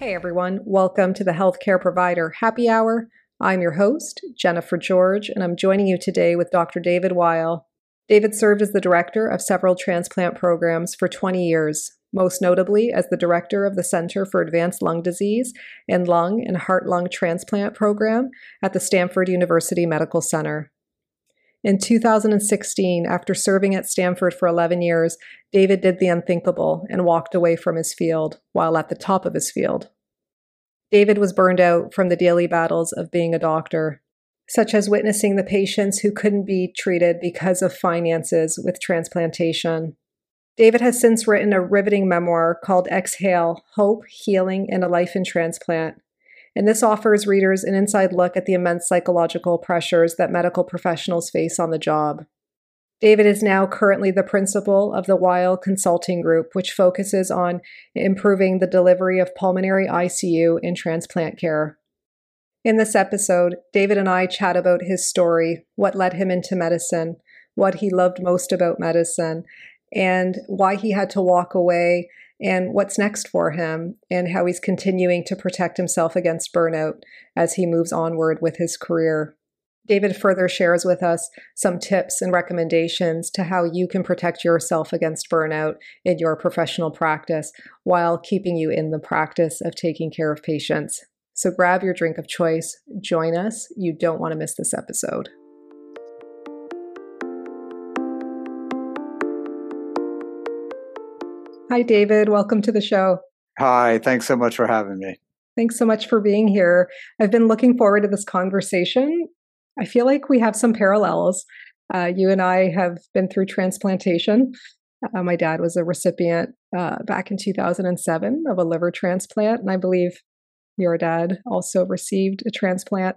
Hey everyone, welcome to the Healthcare Provider Happy Hour. I'm your host, Jennifer George, and I'm joining you today with Dr. David Weill. David served as the director of several transplant programs for 20 years, most notably as the director of the Center for Advanced Lung Disease and Lung and Heart Lung Transplant Program at the Stanford University Medical Center. In 2016, after serving at Stanford for 11 years, David did the unthinkable and walked away from his field while at the top of his field. David was burned out from the daily battles of being a doctor, such as witnessing the patients who couldn't be treated because of finances with transplantation. David has since written a riveting memoir called Exhale Hope, Healing, and a Life in Transplant and this offers readers an inside look at the immense psychological pressures that medical professionals face on the job. David is now currently the principal of the Weill Consulting Group, which focuses on improving the delivery of pulmonary ICU and transplant care. In this episode, David and I chat about his story, what led him into medicine, what he loved most about medicine, and why he had to walk away and what's next for him, and how he's continuing to protect himself against burnout as he moves onward with his career. David further shares with us some tips and recommendations to how you can protect yourself against burnout in your professional practice while keeping you in the practice of taking care of patients. So grab your drink of choice, join us. You don't want to miss this episode. Hi, David. Welcome to the show. Hi. Thanks so much for having me. Thanks so much for being here. I've been looking forward to this conversation. I feel like we have some parallels. Uh, you and I have been through transplantation. Uh, my dad was a recipient uh, back in 2007 of a liver transplant, and I believe your dad also received a transplant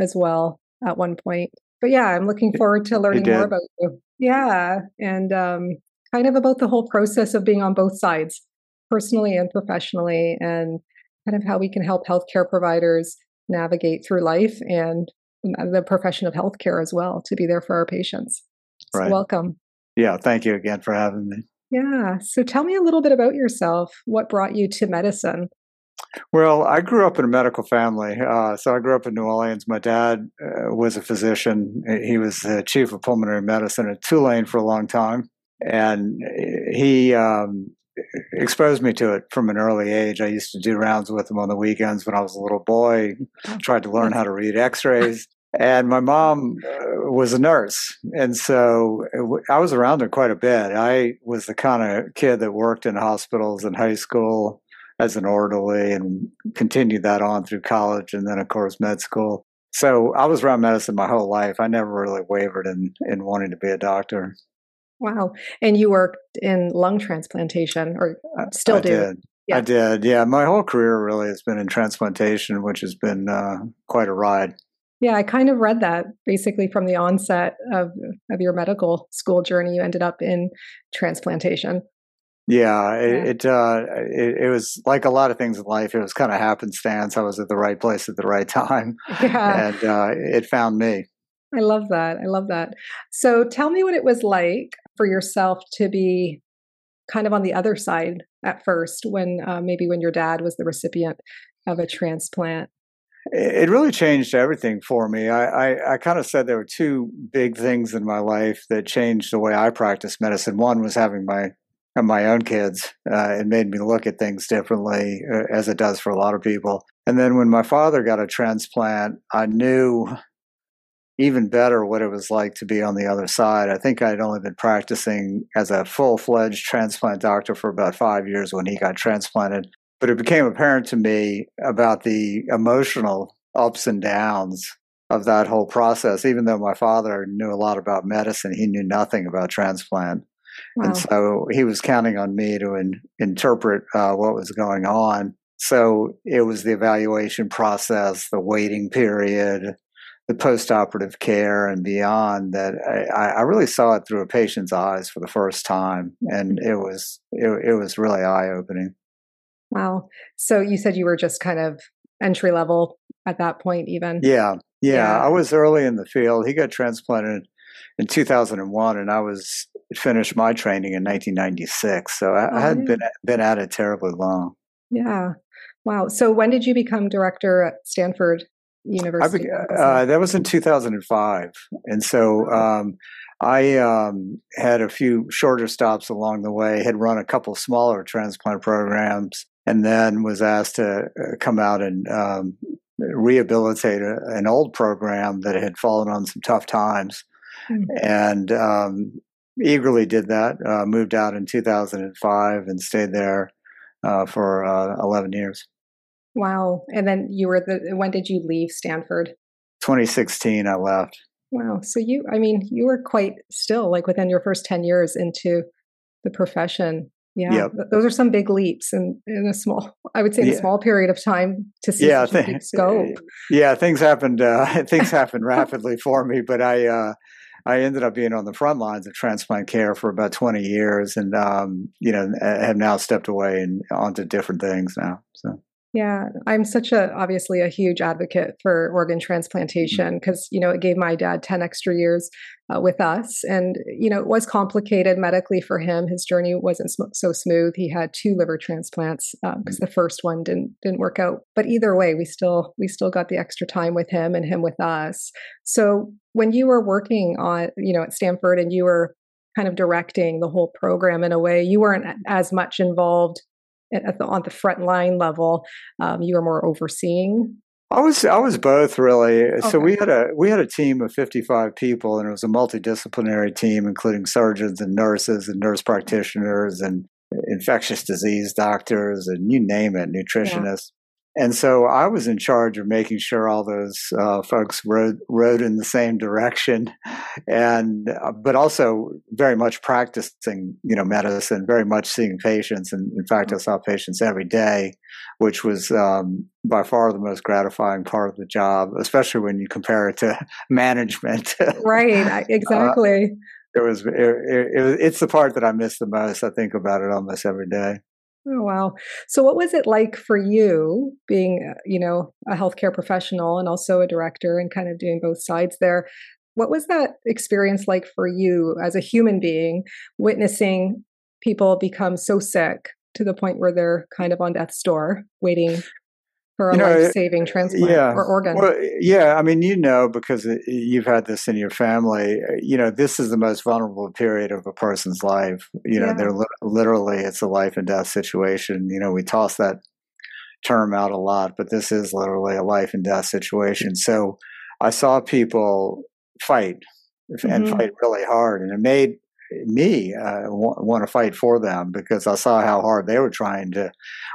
as well at one point. But yeah, I'm looking forward to learning more about you. Yeah, and um, kind of about the whole process of being on both sides, personally and professionally, and kind of how we can help healthcare providers navigate through life and the profession of healthcare as well to be there for our patients. So right. welcome. Yeah, thank you again for having me. Yeah. So tell me a little bit about yourself. What brought you to medicine? Well, I grew up in a medical family. Uh, so I grew up in New Orleans. My dad uh, was a physician. He was the chief of pulmonary medicine at Tulane for a long time and he um, exposed me to it from an early age. I used to do rounds with him on the weekends when I was a little boy. Oh, tried to learn how to read X-rays. And my mom uh, was a nurse, and so I was around her quite a bit. I was the kind of kid that worked in hospitals in high school as an orderly, and continued that on through college, and then of course med school. So I was around medicine my whole life. I never really wavered in in wanting to be a doctor. Wow. And you worked in lung transplantation or still I do? Did. I did. Yeah, my whole career really has been in transplantation, which has been uh, quite a ride. Yeah, I kind of read that basically from the onset of of your medical school journey. You ended up in transplantation. Yeah, it. It, uh, it, it was like a lot of things in life. It was kind of happenstance. I was at the right place at the right time, yeah. and uh, it found me. I love that. I love that. So, tell me what it was like for yourself to be kind of on the other side at first, when uh, maybe when your dad was the recipient of a transplant it really changed everything for me. I, I, I kind of said there were two big things in my life that changed the way I practice medicine. One was having my my own kids. Uh, it made me look at things differently, uh, as it does for a lot of people. And then when my father got a transplant, I knew even better what it was like to be on the other side. I think I'd only been practicing as a full fledged transplant doctor for about five years when he got transplanted. But it became apparent to me about the emotional ups and downs of that whole process. Even though my father knew a lot about medicine, he knew nothing about transplant. Wow. And so he was counting on me to in, interpret uh, what was going on. So it was the evaluation process, the waiting period, the post-operative care and beyond that I, I, really saw it through a patient's eyes for the first time and it was it, it was really eye-opening Wow. So you said you were just kind of entry level at that point, even? Yeah. Yeah. yeah. I was early in the field. He got transplanted in 2001, and I was finished my training in 1996. So I, oh, I hadn't yeah. been, been at it terribly long. Yeah. Wow. So when did you become director at Stanford University? Uh, that was in 2005. And so um, I um, had a few shorter stops along the way, had run a couple smaller transplant programs, and then was asked to uh, come out and um, rehabilitate a, an old program that had fallen on some tough times, mm-hmm. and um, eagerly did that. Uh, moved out in 2005 and stayed there uh, for uh, 11 years. Wow! And then you were the. When did you leave Stanford? 2016. I left. Wow! So you, I mean, you were quite still like within your first 10 years into the profession. Yeah, yep. those are some big leaps in, in a small, I would say, in yeah. a small period of time to see yeah, such th- big scope. Yeah, things happened. Uh, things happened rapidly for me, but I, uh, I ended up being on the front lines of transplant care for about twenty years, and um, you know, have now stepped away and onto different things now. So yeah, I'm such a obviously a huge advocate for organ transplantation because mm-hmm. you know it gave my dad 10 extra years uh, with us and you know it was complicated medically for him his journey wasn't sm- so smooth he had two liver transplants because um, mm-hmm. the first one didn't didn't work out but either way we still we still got the extra time with him and him with us so when you were working on you know at Stanford and you were kind of directing the whole program in a way you weren't as much involved at the, on the front line level, um, you were more overseeing. I was I was both really. Okay. So we had a we had a team of fifty five people, and it was a multidisciplinary team, including surgeons and nurses and nurse practitioners and infectious disease doctors and you name it, nutritionists. And so I was in charge of making sure all those uh, folks rode rode in the same direction, and uh, but also very much practicing, you know, medicine, very much seeing patients, and in fact, I saw patients every day, which was um, by far the most gratifying part of the job, especially when you compare it to management. right, exactly. Uh, it was it, it, it's the part that I miss the most. I think about it almost every day. Oh, wow. So, what was it like for you being, uh, you know, a healthcare professional and also a director and kind of doing both sides there? What was that experience like for you as a human being, witnessing people become so sick to the point where they're kind of on death's door, waiting for a you know, life-saving transplant yeah. or organ. Well, yeah, I mean, you know, because you've had this in your family. You know, this is the most vulnerable period of a person's life. You know, yeah. they're li- literally it's a life and death situation. You know, we toss that term out a lot, but this is literally a life and death situation. So I saw people fight and mm-hmm. fight really hard, and it made me uh, w- want to fight for them because I saw how hard they were trying to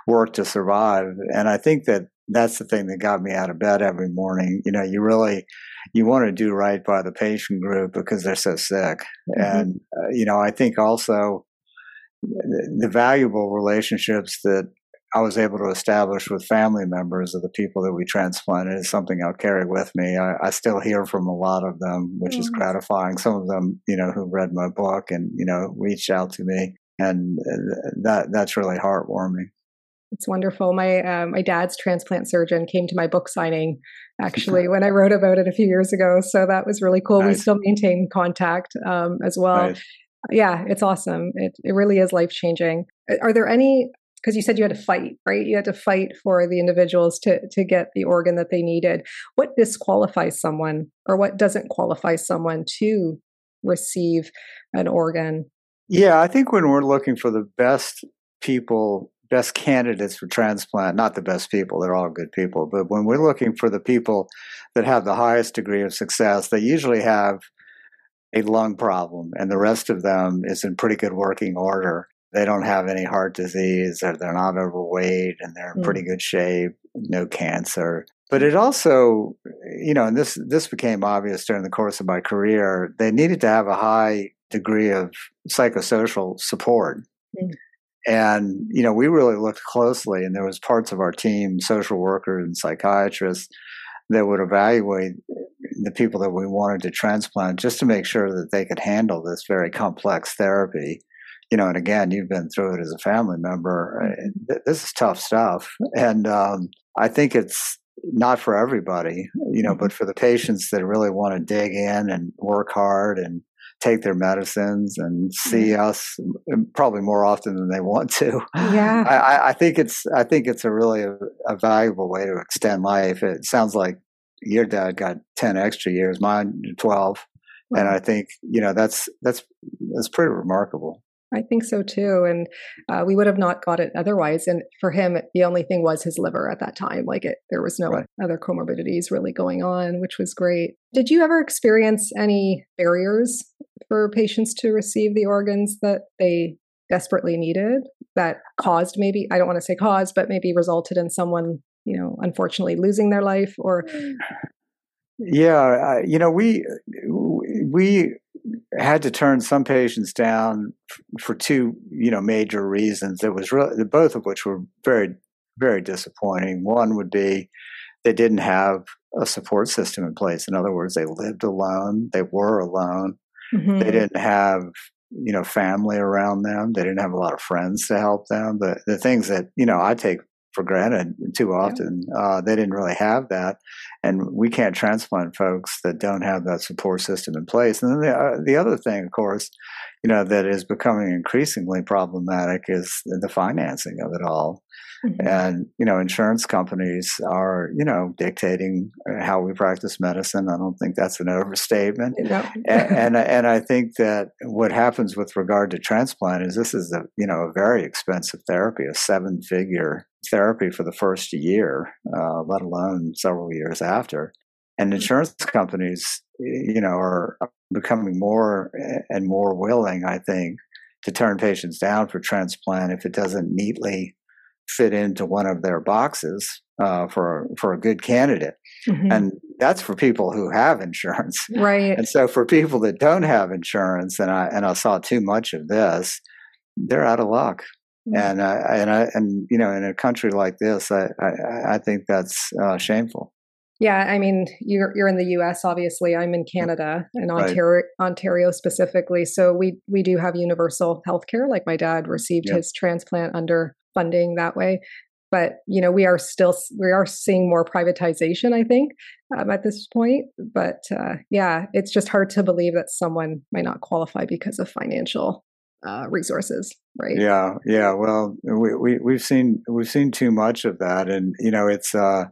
work to survive. And I think that that's the thing that got me out of bed every morning. You know, you really you want to do right by the patient group because they're so sick, mm-hmm. and uh, you know, I think also the, the valuable relationships that I was able to establish with family members of the people that we transplanted is something I'll carry with me. I, I still hear from a lot of them, which mm. is gratifying. Some of them, you know, who read my book and you know reached out to me, and uh, that that's really heartwarming. It's wonderful. My uh, my dad's transplant surgeon came to my book signing actually when I wrote about it a few years ago. So that was really cool. Nice. We still maintain contact um, as well. Nice. Yeah, it's awesome. It it really is life changing. Are there any? Because you said you had to fight, right? You had to fight for the individuals to to get the organ that they needed. What disqualifies someone, or what doesn't qualify someone to receive an organ? Yeah, I think when we're looking for the best people best candidates for transplant, not the best people, they're all good people, but when we're looking for the people that have the highest degree of success, they usually have a lung problem, and the rest of them is in pretty good working order. They don't have any heart disease, or they're not overweight, and they're in mm. pretty good shape, no cancer. But it also, you know, and this this became obvious during the course of my career. They needed to have a high degree of psychosocial support. Mm. And, you know, we really looked closely, and there was parts of our team, social workers and psychiatrists, that would evaluate the people that we wanted to transplant just to make sure that they could handle this very complex therapy. You know, and again, you've been through it as a family member. This is tough stuff. And um, I think it's not for everybody, you know, mm-hmm. but for the patients that really want to dig in and work hard and take their medicines and see mm. us probably more often than they want to. Yeah, I, I think it's I think it's a really a, a, valuable way to extend life. It sounds like your dad got ten extra years, mine twelve, wow. and I think you know that's that's that's pretty remarkable. I think so too. And uh, we would have not got it otherwise. And for him, the only thing was his liver at that time. Like it, there was no right. other comorbidities really going on, which was great. Did you ever experience any barriers for patients to receive the organs that they desperately needed that caused maybe, I don't want to say caused, but maybe resulted in someone, you know, unfortunately losing their life or yeah, you know, we we had to turn some patients down for two, you know, major reasons. It was really both of which were very, very disappointing. One would be they didn't have a support system in place. In other words, they lived alone. They were alone. Mm-hmm. They didn't have, you know, family around them. They didn't have a lot of friends to help them. The the things that you know I take for granted too often. Yeah. Uh, they didn't really have that, and we can't transplant folks that don't have that support system in place. And then the, uh, the other thing, of course, you know, that is becoming increasingly problematic is the financing of it all. Mm-hmm. And, you know, insurance companies are, you know, dictating how we practice medicine. I don't think that's an overstatement. No. and, and, and I think that what happens with regard to transplant is this is a, you know, a very expensive therapy, a seven figure therapy for the first year, uh, let alone several years after. And mm-hmm. insurance companies, you know, are becoming more and more willing, I think, to turn patients down for transplant if it doesn't neatly fit into one of their boxes uh, for for a good candidate, mm-hmm. and that's for people who have insurance, right? And so for people that don't have insurance, and I and I saw too much of this, they're out of luck. Mm-hmm. And uh, and I and you know in a country like this, I I, I think that's uh, shameful. Yeah, I mean, you're you're in the U.S. Obviously, I'm in Canada and Ontario, right. Ontario specifically. So we we do have universal health care. Like my dad received yep. his transplant under funding that way. But you know, we are still we are seeing more privatization. I think um, at this point. But uh, yeah, it's just hard to believe that someone might not qualify because of financial uh, resources, right? Yeah, yeah. Well, we, we we've seen we've seen too much of that, and you know, it's uh,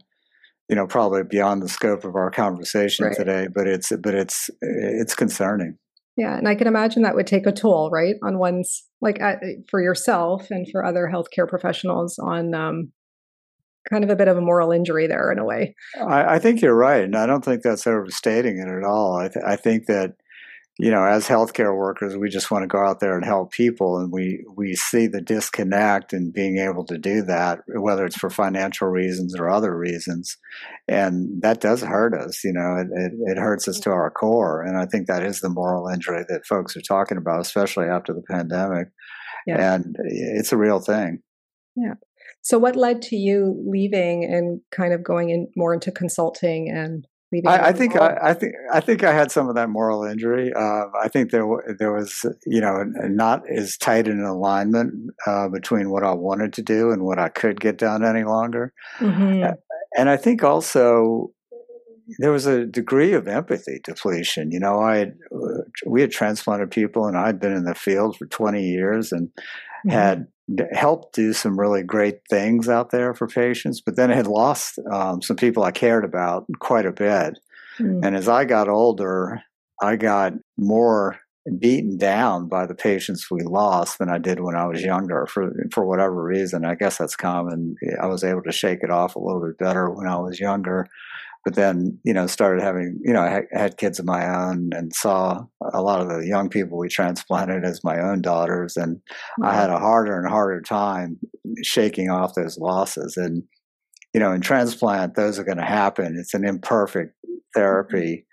you know probably beyond the scope of our conversation right. today, but it's but it's it's concerning. Yeah, and I can imagine that would take a toll, right, on one's like at, for yourself and for other healthcare professionals on um, kind of a bit of a moral injury there in a way. I, I, think you're right, and I don't think that's overstating it at all. I, th- I think that you know, as healthcare workers, we just want to go out there and help people, and we we see the disconnect in being able to do that, whether it's for financial reasons or other reasons, and that does hurt us. You know, it, it, it hurts us to our core, and I think that is the moral injury that folks are talking about, especially after the pandemic, yeah. and it's a real thing. Yeah. So, what led to you leaving and kind of going in more into consulting and leaving? I, I think I, I, think I think I had some of that moral injury. Uh, I think there there was you know not as tight an alignment uh, between what I wanted to do and what I could get done any longer. Mm-hmm. And I think also there was a degree of empathy depletion. You know, I had, uh, we had transplanted people, and I'd been in the field for 20 years and mm-hmm. had helped do some really great things out there for patients, but then I had lost um, some people I cared about quite a bit. Mm-hmm. And as I got older, I got more beaten down by the patients we lost than I did when I was younger for for whatever reason. I guess that's common. I was able to shake it off a little bit better when I was younger but then you know started having you know I had kids of my own and saw a lot of the young people we transplanted as my own daughters and mm-hmm. i had a harder and harder time shaking off those losses. And you know in transplant those are going to happen. It's an imperfect therapy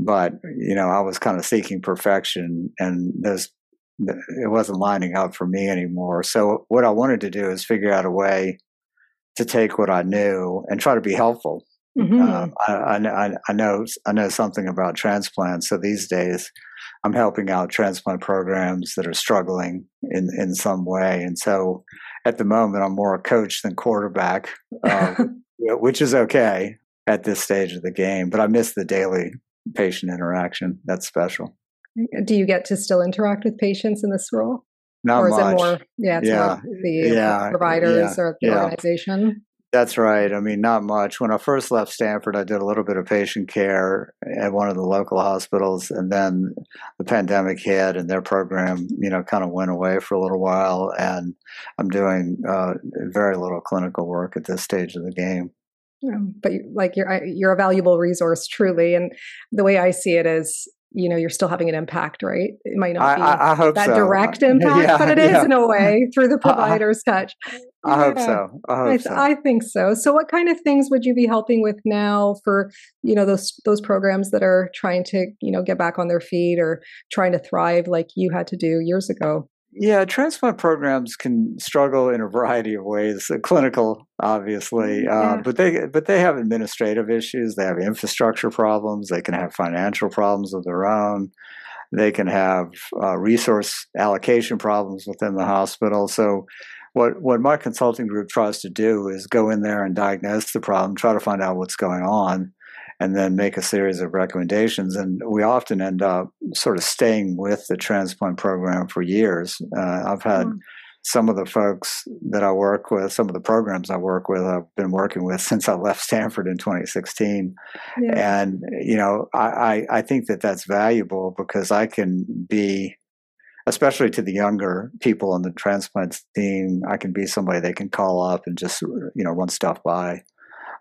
but you know i was kind of seeking perfection and those it wasn't lining up for me anymore. So what i wanted to do is figure out a way to take what i knew and try to be helpful Mm-hmm. Um, I, I, I, know I know something about transplants. So these days, I'm helping out transplant programs that are struggling in in some way. And so, at the moment, I'm more a coach than quarterback, uh, which is okay at this stage of the game. But I miss the daily patient interaction. That's special. Do you get to still interact with patients in this role? Not or is much. it more? Yeah, yeah, the yeah, providers yeah, or the yeah. organization. That's right. I mean, not much. When I first left Stanford, I did a little bit of patient care at one of the local hospitals, and then the pandemic hit, and their program, you know, kind of went away for a little while. And I'm doing uh, very little clinical work at this stage of the game. Yeah, but like you're you're a valuable resource, truly. And the way I see it is, you know you're still having an impact right it might not be I, I that so. direct impact yeah, but it is yeah. in a way through the uh-huh. provider's touch I yeah, hope so. I hope I, so. I think so. So, what kind of things would you be helping with now for you know those those programs that are trying to you know get back on their feet or trying to thrive like you had to do years ago? Yeah, transplant programs can struggle in a variety of ways. Uh, clinical, obviously, uh, yeah. uh, but they but they have administrative issues. They have infrastructure problems. They can have financial problems of their own. They can have uh, resource allocation problems within the hospital. So what what my consulting group tries to do is go in there and diagnose the problem, try to find out what's going on, and then make a series of recommendations. And we often end up sort of staying with the transplant program for years. Uh, I've had mm. some of the folks that I work with, some of the programs I work with, I've been working with since I left Stanford in 2016. Yeah. And you know, I, I I think that that's valuable because I can be especially to the younger people on the transplant team, I can be somebody they can call up and just you know run stuff by.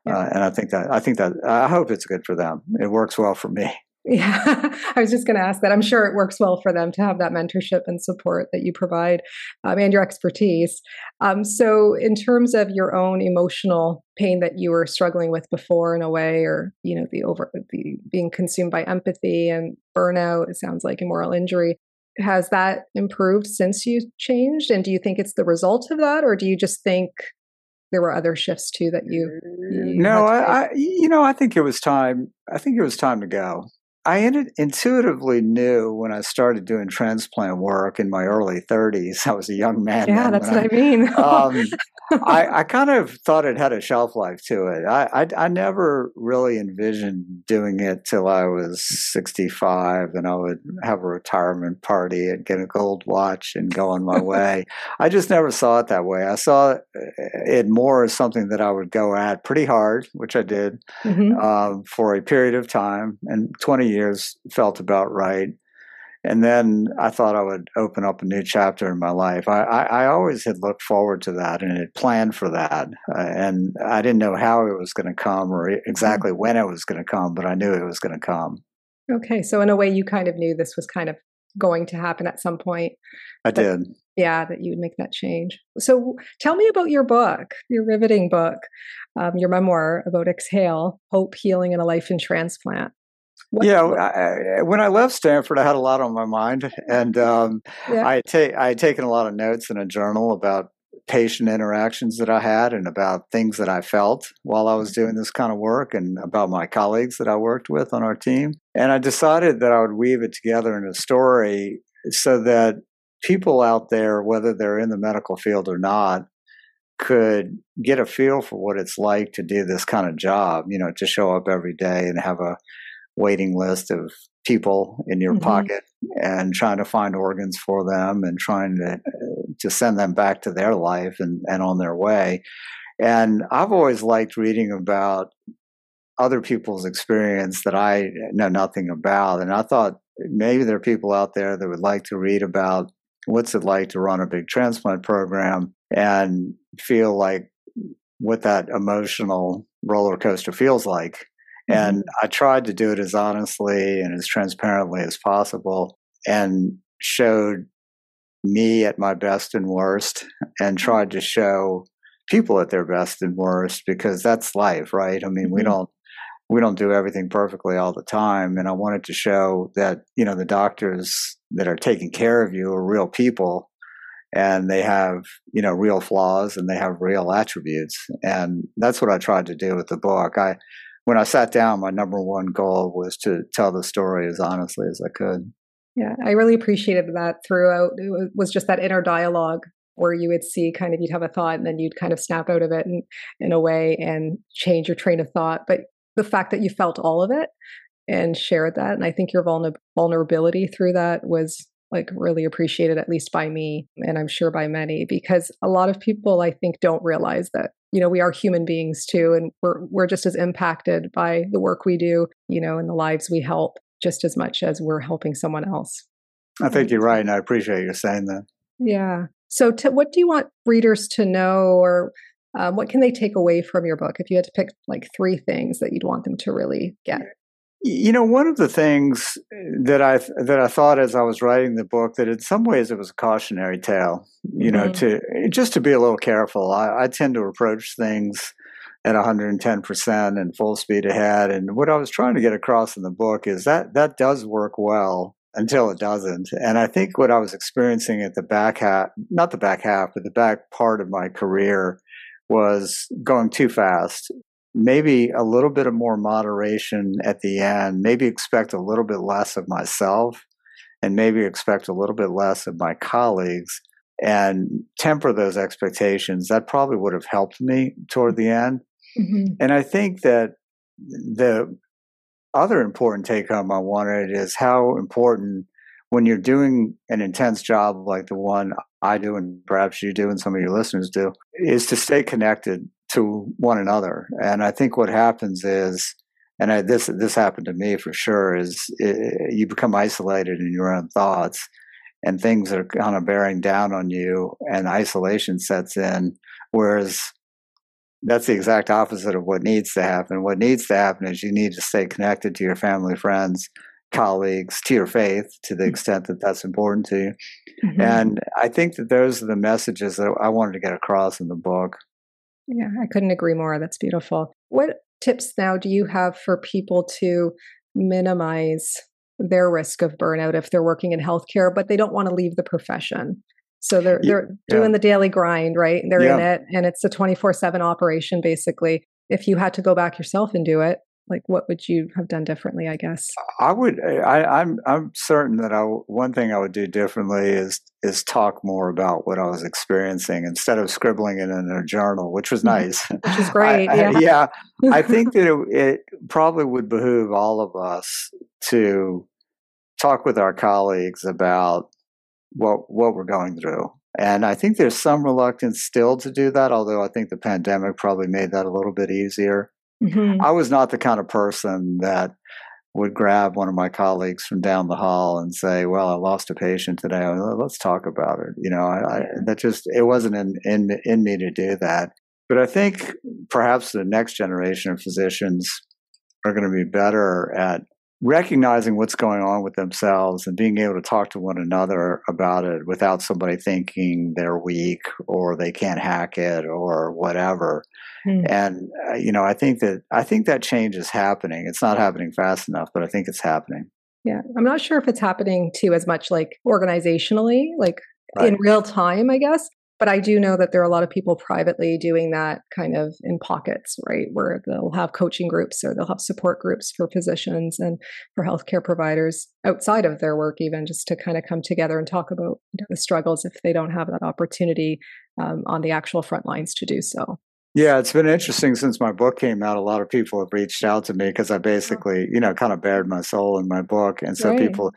Yeah. Uh, and I think that I think that I hope it's good for them. It works well for me. Yeah, I was just going to ask that. I'm sure it works well for them to have that mentorship and support that you provide um, and your expertise. Um, so, in terms of your own emotional pain that you were struggling with before, in a way, or you know, the over the being consumed by empathy and burnout, it sounds like, a moral injury has that improved since you changed and do you think it's the result of that or do you just think there were other shifts too that you, you no I, I, you know i think it was time i think it was time to go I intuitively knew when I started doing transplant work in my early 30s. I was a young man. Yeah, that's what I, I mean. um, I, I, kind of thought it had a shelf life to it. I, I, I, never really envisioned doing it till I was 65 and I would have a retirement party and get a gold watch and go on my way. I just never saw it that way. I saw it more as something that I would go at pretty hard, which I did mm-hmm. um, for a period of time. And 20 years felt about right. And then I thought I would open up a new chapter in my life. I, I, I always had looked forward to that and had planned for that. Uh, and I didn't know how it was going to come or exactly mm-hmm. when it was going to come, but I knew it was going to come. Okay. So, in a way, you kind of knew this was kind of going to happen at some point. I did. Yeah, that you would make that change. So, tell me about your book, your riveting book, um, your memoir about Exhale Hope, Healing, and a Life in Transplant. What, yeah, I, when I left Stanford, I had a lot on my mind, and um, yeah. I, ta- I had taken a lot of notes in a journal about patient interactions that I had and about things that I felt while I was doing this kind of work and about my colleagues that I worked with on our team. And I decided that I would weave it together in a story so that people out there, whether they're in the medical field or not, could get a feel for what it's like to do this kind of job, you know, to show up every day and have a waiting list of people in your mm-hmm. pocket and trying to find organs for them and trying to to send them back to their life and, and on their way. And I've always liked reading about other people's experience that I know nothing about. And I thought maybe there are people out there that would like to read about what's it like to run a big transplant program and feel like what that emotional roller coaster feels like. Mm-hmm. And I tried to do it as honestly and as transparently as possible and showed me at my best and worst and mm-hmm. tried to show people at their best and worst because that's life, right? I mean, mm-hmm. we don't we don't do everything perfectly all the time and I wanted to show that, you know, the doctors that are taking care of you are real people and they have, you know, real flaws and they have real attributes. And that's what I tried to do with the book. I when I sat down, my number one goal was to tell the story as honestly as I could. Yeah, I really appreciated that throughout. It was just that inner dialogue where you would see kind of you'd have a thought and then you'd kind of snap out of it in, in a way and change your train of thought. But the fact that you felt all of it and shared that, and I think your vulner- vulnerability through that was like really appreciated, at least by me, and I'm sure by many, because a lot of people I think don't realize that you know we are human beings too, and we're we're just as impacted by the work we do, you know, and the lives we help just as much as we're helping someone else. I think you're right, and I appreciate you saying that. Yeah. So, to, what do you want readers to know, or um, what can they take away from your book? If you had to pick like three things that you'd want them to really get. You know, one of the things that I that I thought as I was writing the book that in some ways it was a cautionary tale. You mm-hmm. know, to just to be a little careful. I, I tend to approach things at 110% and full speed ahead. And what I was trying to get across in the book is that that does work well until it doesn't. And I think what I was experiencing at the back half, not the back half, but the back part of my career was going too fast. Maybe a little bit of more moderation at the end, maybe expect a little bit less of myself and maybe expect a little bit less of my colleagues and temper those expectations. That probably would have helped me toward the end. Mm-hmm. And I think that the other important take home I wanted is how important when you're doing an intense job like the one I do and perhaps you do and some of your listeners do is to stay connected to one another. And I think what happens is and I, this this happened to me for sure is it, you become isolated in your own thoughts and things are kind of bearing down on you and isolation sets in whereas that's the exact opposite of what needs to happen. What needs to happen is you need to stay connected to your family, friends, colleagues, to your faith to the mm-hmm. extent that that's important to you. Mm-hmm. And I think that those are the messages that I wanted to get across in the book. Yeah, I couldn't agree more. That's beautiful. What tips now do you have for people to minimize their risk of burnout if they're working in healthcare, but they don't want to leave the profession? So they're they're yeah. doing the daily grind, right? They're yeah. in it, and it's a twenty four seven operation basically. If you had to go back yourself and do it, like what would you have done differently? I guess I would. I, I'm I'm certain that I one thing I would do differently is is talk more about what I was experiencing instead of scribbling it in a journal, which was mm-hmm. nice, which is great. I, yeah, I, yeah. I think that it, it probably would behoove all of us to talk with our colleagues about what what we're going through. And I think there's some reluctance still to do that, although I think the pandemic probably made that a little bit easier. Mm-hmm. I was not the kind of person that would grab one of my colleagues from down the hall and say, "Well, I lost a patient today. Let's talk about it." You know, I, I, that just it wasn't in, in in me to do that. But I think perhaps the next generation of physicians are going to be better at recognizing what's going on with themselves and being able to talk to one another about it without somebody thinking they're weak or they can't hack it or whatever. Hmm. And uh, you know, I think that I think that change is happening. It's not happening fast enough, but I think it's happening. Yeah, I'm not sure if it's happening too as much like organizationally, like right. in real time, I guess. But I do know that there are a lot of people privately doing that kind of in pockets, right? Where they'll have coaching groups or they'll have support groups for physicians and for healthcare providers outside of their work, even just to kind of come together and talk about you know, the struggles if they don't have that opportunity um, on the actual front lines to do so. Yeah, it's been interesting since my book came out. A lot of people have reached out to me because I basically, you know, kind of bared my soul in my book, and so right. people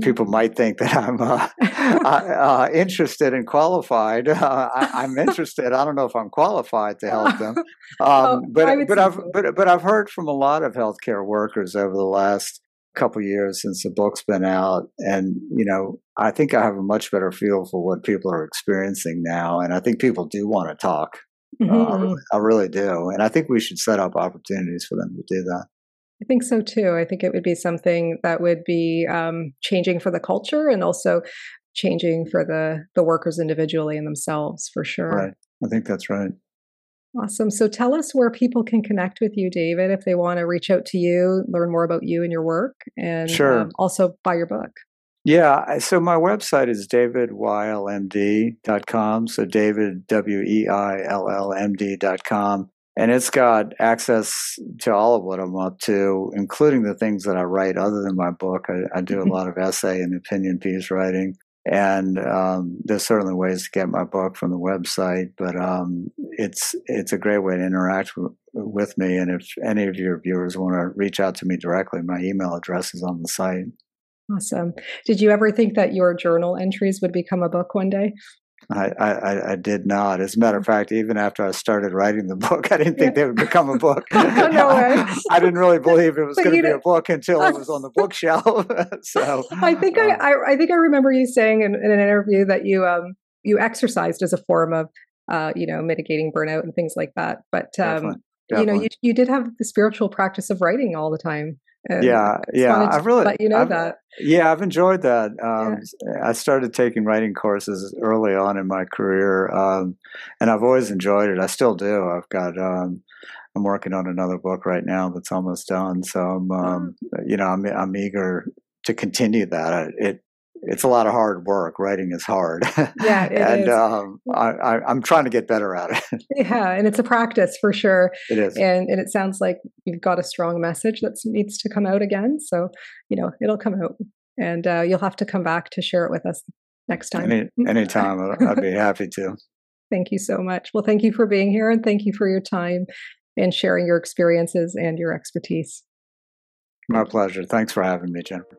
people might think that I'm uh, uh, interested and qualified. Uh, I, am interested. I don't know if I'm qualified to help them, um, oh, but but I've so. but but I've heard from a lot of healthcare workers over the last couple years since the book's been out, and you know, I think I have a much better feel for what people are experiencing now, and I think people do want to talk. Mm-hmm. Uh, I, really, do. And I think we should set up opportunities for them to do that. I think so too. I think it would be something that would be um, changing for the culture and also changing for the the workers individually and themselves for sure. Right. I think that's right. Awesome. So tell us where people can connect with you, David, if they want to reach out to you, learn more about you and your work, and sure. um, also buy your book. Yeah, so my website is davidweillmd.com. So David, W E I L L M D.com. And it's got access to all of what I'm up to, including the things that I write other than my book. I, I do a mm-hmm. lot of essay and opinion piece writing. And um, there's certainly ways to get my book from the website, but um, it's it's a great way to interact w- with me. And if any of your viewers want to reach out to me directly, my email address is on the site. Awesome. Did you ever think that your journal entries would become a book one day? I, I, I, did not. As a matter of mm. fact, even after I started writing the book, I didn't think they would become a book. oh, no way. I didn't really believe it was going to be a book until it was on the bookshelf. so I think um, I, I, think I remember you saying in, in, an interview that you um you exercised as a form of uh you know mitigating burnout and things like that. But um definitely, definitely. you know you you did have the spiritual practice of writing all the time. And yeah, yeah, I've really let you know I've, that. Yeah, I've enjoyed that. Um, yeah. I started taking writing courses early on in my career, um, and I've always enjoyed it. I still do. I've got. Um, I'm working on another book right now that's almost done, so I'm, um, oh. you know, I'm I'm eager to continue that. It it's a lot of hard work. Writing is hard. Yeah, it is. and um, I, am trying to get better at it. yeah, and it's a practice for sure. It is, and and it sounds like you've got a strong message that needs to come out again. So you know it'll come out, and uh, you'll have to come back to share it with us next time. Any anytime, I'd be happy to. Thank you so much. Well, thank you for being here, and thank you for your time and sharing your experiences and your expertise. My pleasure. Thanks for having me, Jennifer.